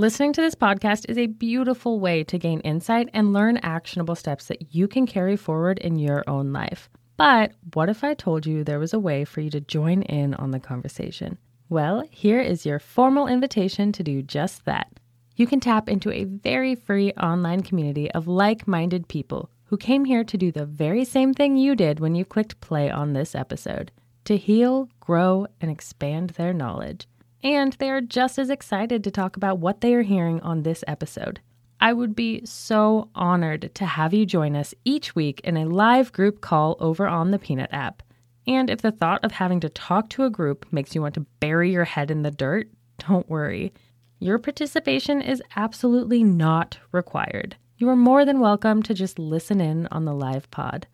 Listening to this podcast is a beautiful way to gain insight and learn actionable steps that you can carry forward in your own life. But what if I told you there was a way for you to join in on the conversation? Well, here is your formal invitation to do just that. You can tap into a very free online community of like minded people who came here to do the very same thing you did when you clicked play on this episode to heal, grow, and expand their knowledge and they are just as excited to talk about what they are hearing on this episode. I would be so honored to have you join us each week in a live group call over on the Peanut app. And if the thought of having to talk to a group makes you want to bury your head in the dirt, don't worry. Your participation is absolutely not required. You are more than welcome to just listen in on the live pod.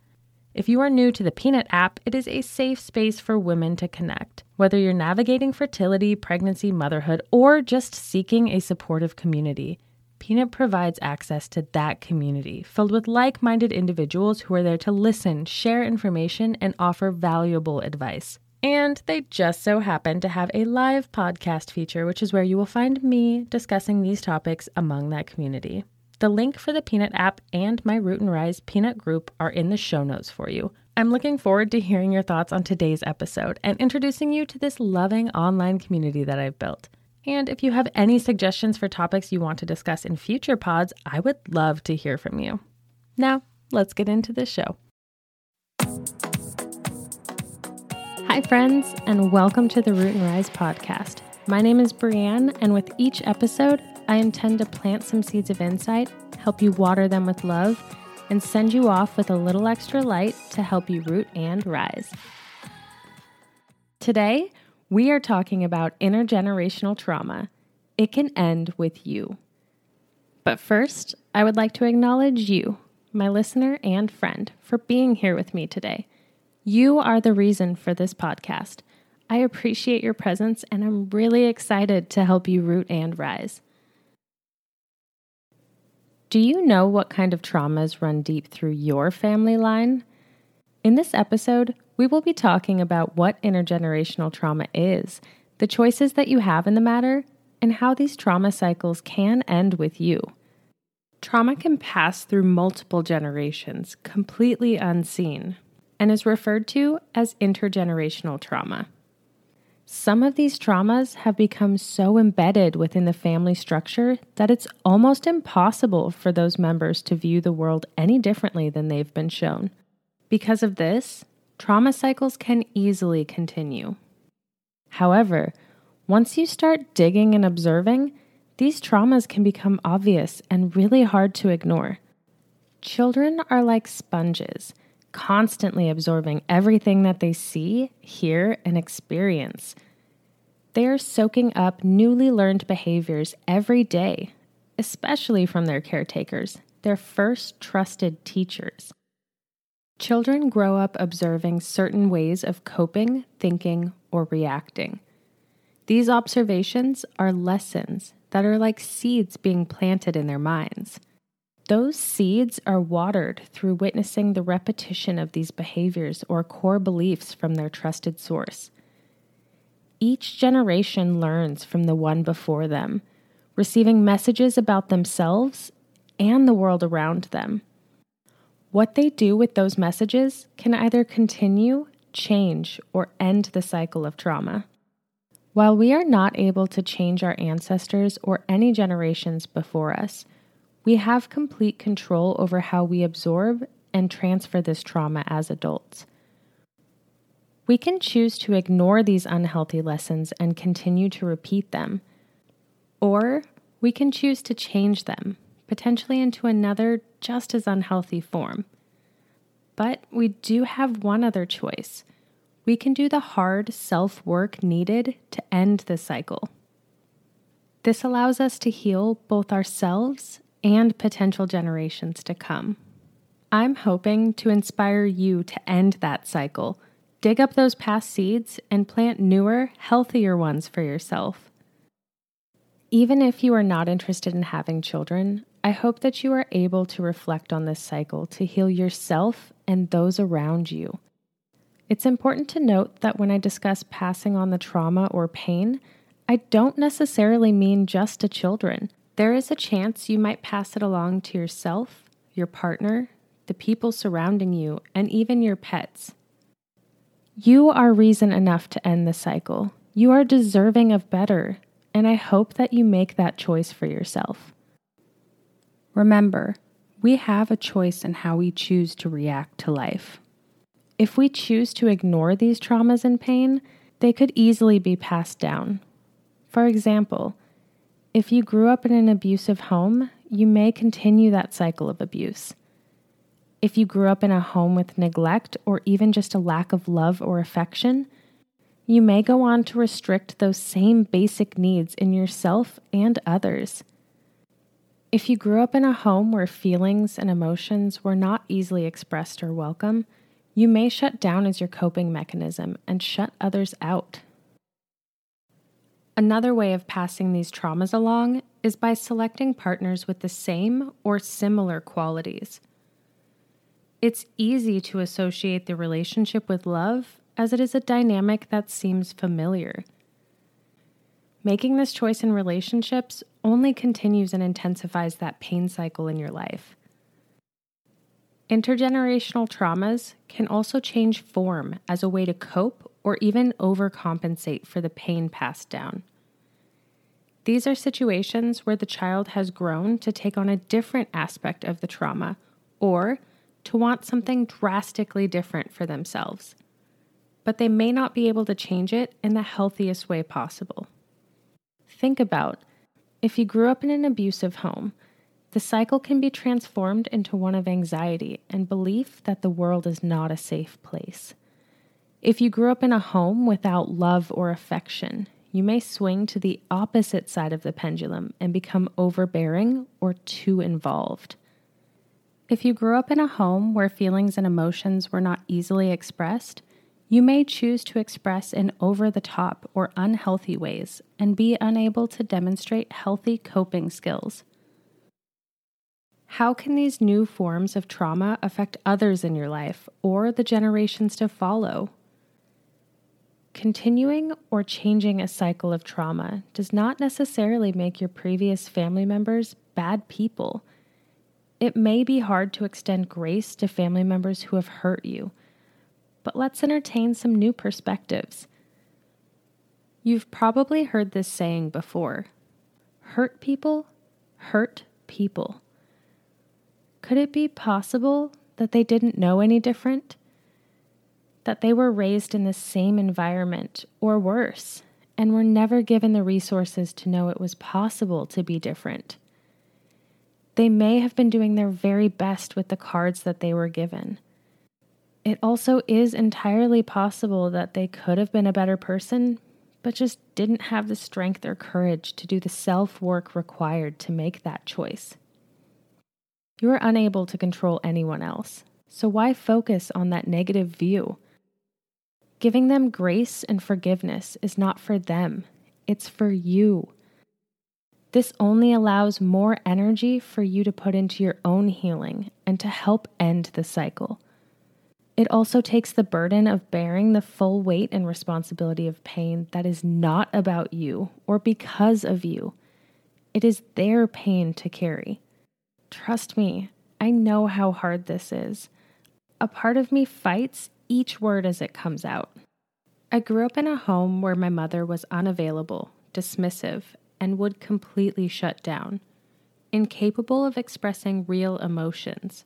If you are new to the Peanut app, it is a safe space for women to connect. Whether you're navigating fertility, pregnancy, motherhood, or just seeking a supportive community, Peanut provides access to that community filled with like minded individuals who are there to listen, share information, and offer valuable advice. And they just so happen to have a live podcast feature, which is where you will find me discussing these topics among that community. The link for the Peanut app and my Root and Rise Peanut group are in the show notes for you. I'm looking forward to hearing your thoughts on today's episode and introducing you to this loving online community that I've built. And if you have any suggestions for topics you want to discuss in future pods, I would love to hear from you. Now, let's get into the show. Hi, friends, and welcome to the Root and Rise podcast. My name is Breanne, and with each episode, I intend to plant some seeds of insight, help you water them with love, and send you off with a little extra light to help you root and rise. Today, we are talking about intergenerational trauma. It can end with you. But first, I would like to acknowledge you, my listener and friend, for being here with me today. You are the reason for this podcast. I appreciate your presence and I'm really excited to help you root and rise. Do you know what kind of traumas run deep through your family line? In this episode, we will be talking about what intergenerational trauma is, the choices that you have in the matter, and how these trauma cycles can end with you. Trauma can pass through multiple generations, completely unseen, and is referred to as intergenerational trauma. Some of these traumas have become so embedded within the family structure that it's almost impossible for those members to view the world any differently than they've been shown. Because of this, trauma cycles can easily continue. However, once you start digging and observing, these traumas can become obvious and really hard to ignore. Children are like sponges constantly absorbing everything that they see, hear, and experience. They are soaking up newly learned behaviors every day, especially from their caretakers, their first trusted teachers. Children grow up observing certain ways of coping, thinking, or reacting. These observations are lessons that are like seeds being planted in their minds. Those seeds are watered through witnessing the repetition of these behaviors or core beliefs from their trusted source. Each generation learns from the one before them, receiving messages about themselves and the world around them. What they do with those messages can either continue, change, or end the cycle of trauma. While we are not able to change our ancestors or any generations before us, we have complete control over how we absorb and transfer this trauma as adults. We can choose to ignore these unhealthy lessons and continue to repeat them, or we can choose to change them, potentially into another just as unhealthy form. But we do have one other choice. We can do the hard self work needed to end the cycle. This allows us to heal both ourselves and potential generations to come. I'm hoping to inspire you to end that cycle, dig up those past seeds, and plant newer, healthier ones for yourself. Even if you are not interested in having children, I hope that you are able to reflect on this cycle to heal yourself and those around you. It's important to note that when I discuss passing on the trauma or pain, I don't necessarily mean just to children. There is a chance you might pass it along to yourself, your partner, the people surrounding you, and even your pets. You are reason enough to end the cycle. You are deserving of better, and I hope that you make that choice for yourself. Remember, we have a choice in how we choose to react to life. If we choose to ignore these traumas and pain, they could easily be passed down. For example, if you grew up in an abusive home, you may continue that cycle of abuse. If you grew up in a home with neglect or even just a lack of love or affection, you may go on to restrict those same basic needs in yourself and others. If you grew up in a home where feelings and emotions were not easily expressed or welcome, you may shut down as your coping mechanism and shut others out. Another way of passing these traumas along is by selecting partners with the same or similar qualities. It's easy to associate the relationship with love as it is a dynamic that seems familiar. Making this choice in relationships only continues and intensifies that pain cycle in your life. Intergenerational traumas can also change form as a way to cope or even overcompensate for the pain passed down. These are situations where the child has grown to take on a different aspect of the trauma or to want something drastically different for themselves. But they may not be able to change it in the healthiest way possible. Think about if you grew up in an abusive home the cycle can be transformed into one of anxiety and belief that the world is not a safe place. If you grew up in a home without love or affection, you may swing to the opposite side of the pendulum and become overbearing or too involved. If you grew up in a home where feelings and emotions were not easily expressed, you may choose to express in over the top or unhealthy ways and be unable to demonstrate healthy coping skills. How can these new forms of trauma affect others in your life or the generations to follow? Continuing or changing a cycle of trauma does not necessarily make your previous family members bad people. It may be hard to extend grace to family members who have hurt you, but let's entertain some new perspectives. You've probably heard this saying before hurt people hurt people. Could it be possible that they didn't know any different? That they were raised in the same environment or worse and were never given the resources to know it was possible to be different? They may have been doing their very best with the cards that they were given. It also is entirely possible that they could have been a better person, but just didn't have the strength or courage to do the self work required to make that choice. You are unable to control anyone else, so why focus on that negative view? Giving them grace and forgiveness is not for them, it's for you. This only allows more energy for you to put into your own healing and to help end the cycle. It also takes the burden of bearing the full weight and responsibility of pain that is not about you or because of you. It is their pain to carry. Trust me, I know how hard this is. A part of me fights each word as it comes out. I grew up in a home where my mother was unavailable, dismissive, and would completely shut down, incapable of expressing real emotions.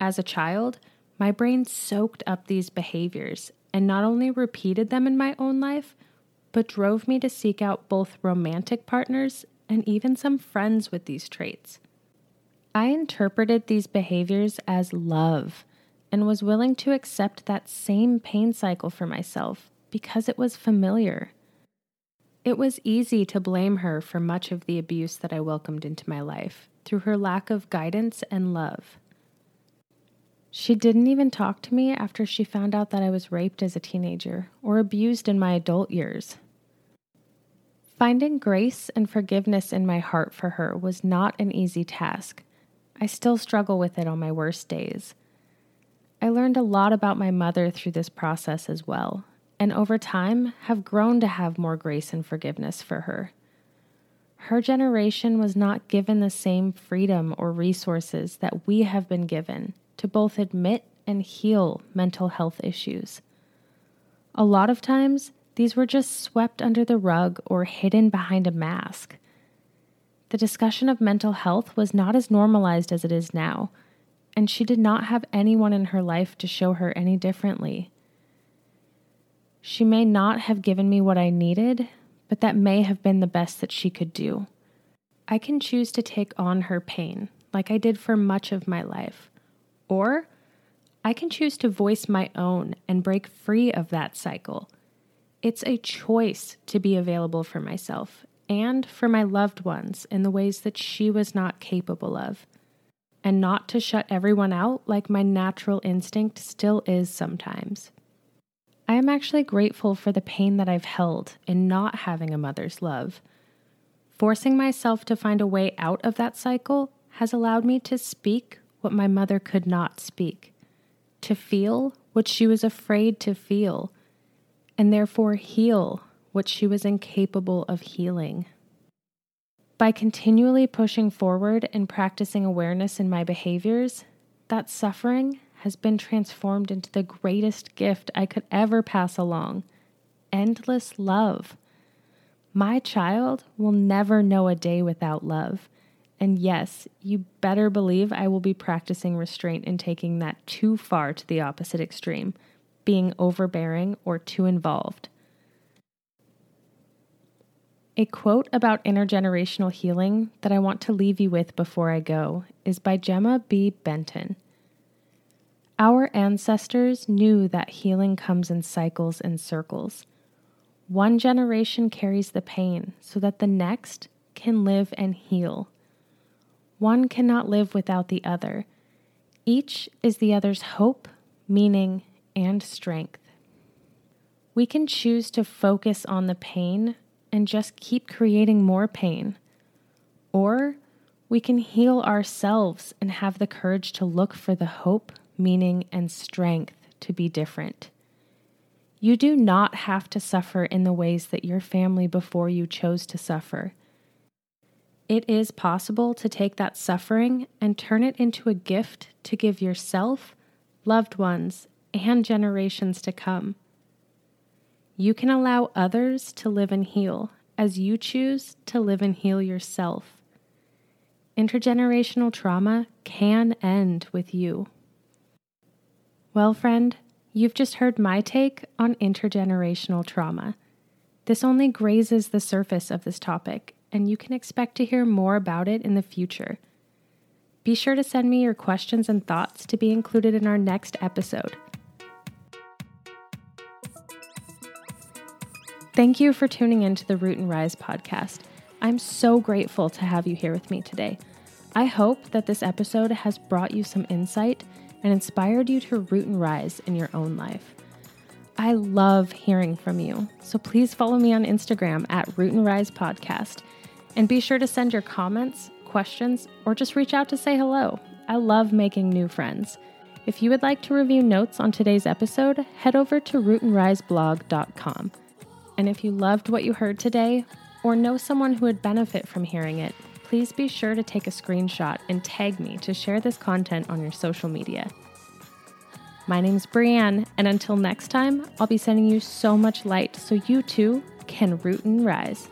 As a child, my brain soaked up these behaviors and not only repeated them in my own life, but drove me to seek out both romantic partners and even some friends with these traits. I interpreted these behaviors as love and was willing to accept that same pain cycle for myself because it was familiar. It was easy to blame her for much of the abuse that I welcomed into my life through her lack of guidance and love. She didn't even talk to me after she found out that I was raped as a teenager or abused in my adult years. Finding grace and forgiveness in my heart for her was not an easy task I still struggle with it on my worst days. I learned a lot about my mother through this process as well, and over time have grown to have more grace and forgiveness for her. Her generation was not given the same freedom or resources that we have been given to both admit and heal mental health issues. A lot of times, these were just swept under the rug or hidden behind a mask. The discussion of mental health was not as normalized as it is now, and she did not have anyone in her life to show her any differently. She may not have given me what I needed, but that may have been the best that she could do. I can choose to take on her pain, like I did for much of my life, or I can choose to voice my own and break free of that cycle. It's a choice to be available for myself and for my loved ones in the ways that she was not capable of, and not to shut everyone out like my natural instinct still is sometimes. I am actually grateful for the pain that I've held in not having a mother's love. Forcing myself to find a way out of that cycle has allowed me to speak what my mother could not speak, to feel what she was afraid to feel, and therefore heal what she was incapable of healing. By continually pushing forward and practicing awareness in my behaviors, that suffering has been transformed into the greatest gift I could ever pass along endless love. My child will never know a day without love. And yes, you better believe I will be practicing restraint and taking that too far to the opposite extreme, being overbearing or too involved. A quote about intergenerational healing that I want to leave you with before I go is by Gemma B. Benton. Our ancestors knew that healing comes in cycles and circles. One generation carries the pain so that the next can live and heal. One cannot live without the other. Each is the other's hope, meaning, and strength. We can choose to focus on the pain and just keep creating more pain. Or we can heal ourselves and have the courage to look for the hope, meaning, and strength to be different. You do not have to suffer in the ways that your family before you chose to suffer. It is possible to take that suffering and turn it into a gift to give yourself, loved ones, and generations to come. You can allow others to live and heal as you choose to live and heal yourself. Intergenerational trauma can end with you. Well, friend, you've just heard my take on intergenerational trauma. This only grazes the surface of this topic, and you can expect to hear more about it in the future. Be sure to send me your questions and thoughts to be included in our next episode. Thank you for tuning in to the Root and Rise podcast. I'm so grateful to have you here with me today. I hope that this episode has brought you some insight and inspired you to root and rise in your own life. I love hearing from you, so please follow me on Instagram at Root and Rise Podcast. And be sure to send your comments, questions, or just reach out to say hello. I love making new friends. If you would like to review notes on today's episode, head over to rootandriseblog.com. And if you loved what you heard today, or know someone who would benefit from hearing it, please be sure to take a screenshot and tag me to share this content on your social media. My name's Breanne, and until next time, I'll be sending you so much light so you too can root and rise.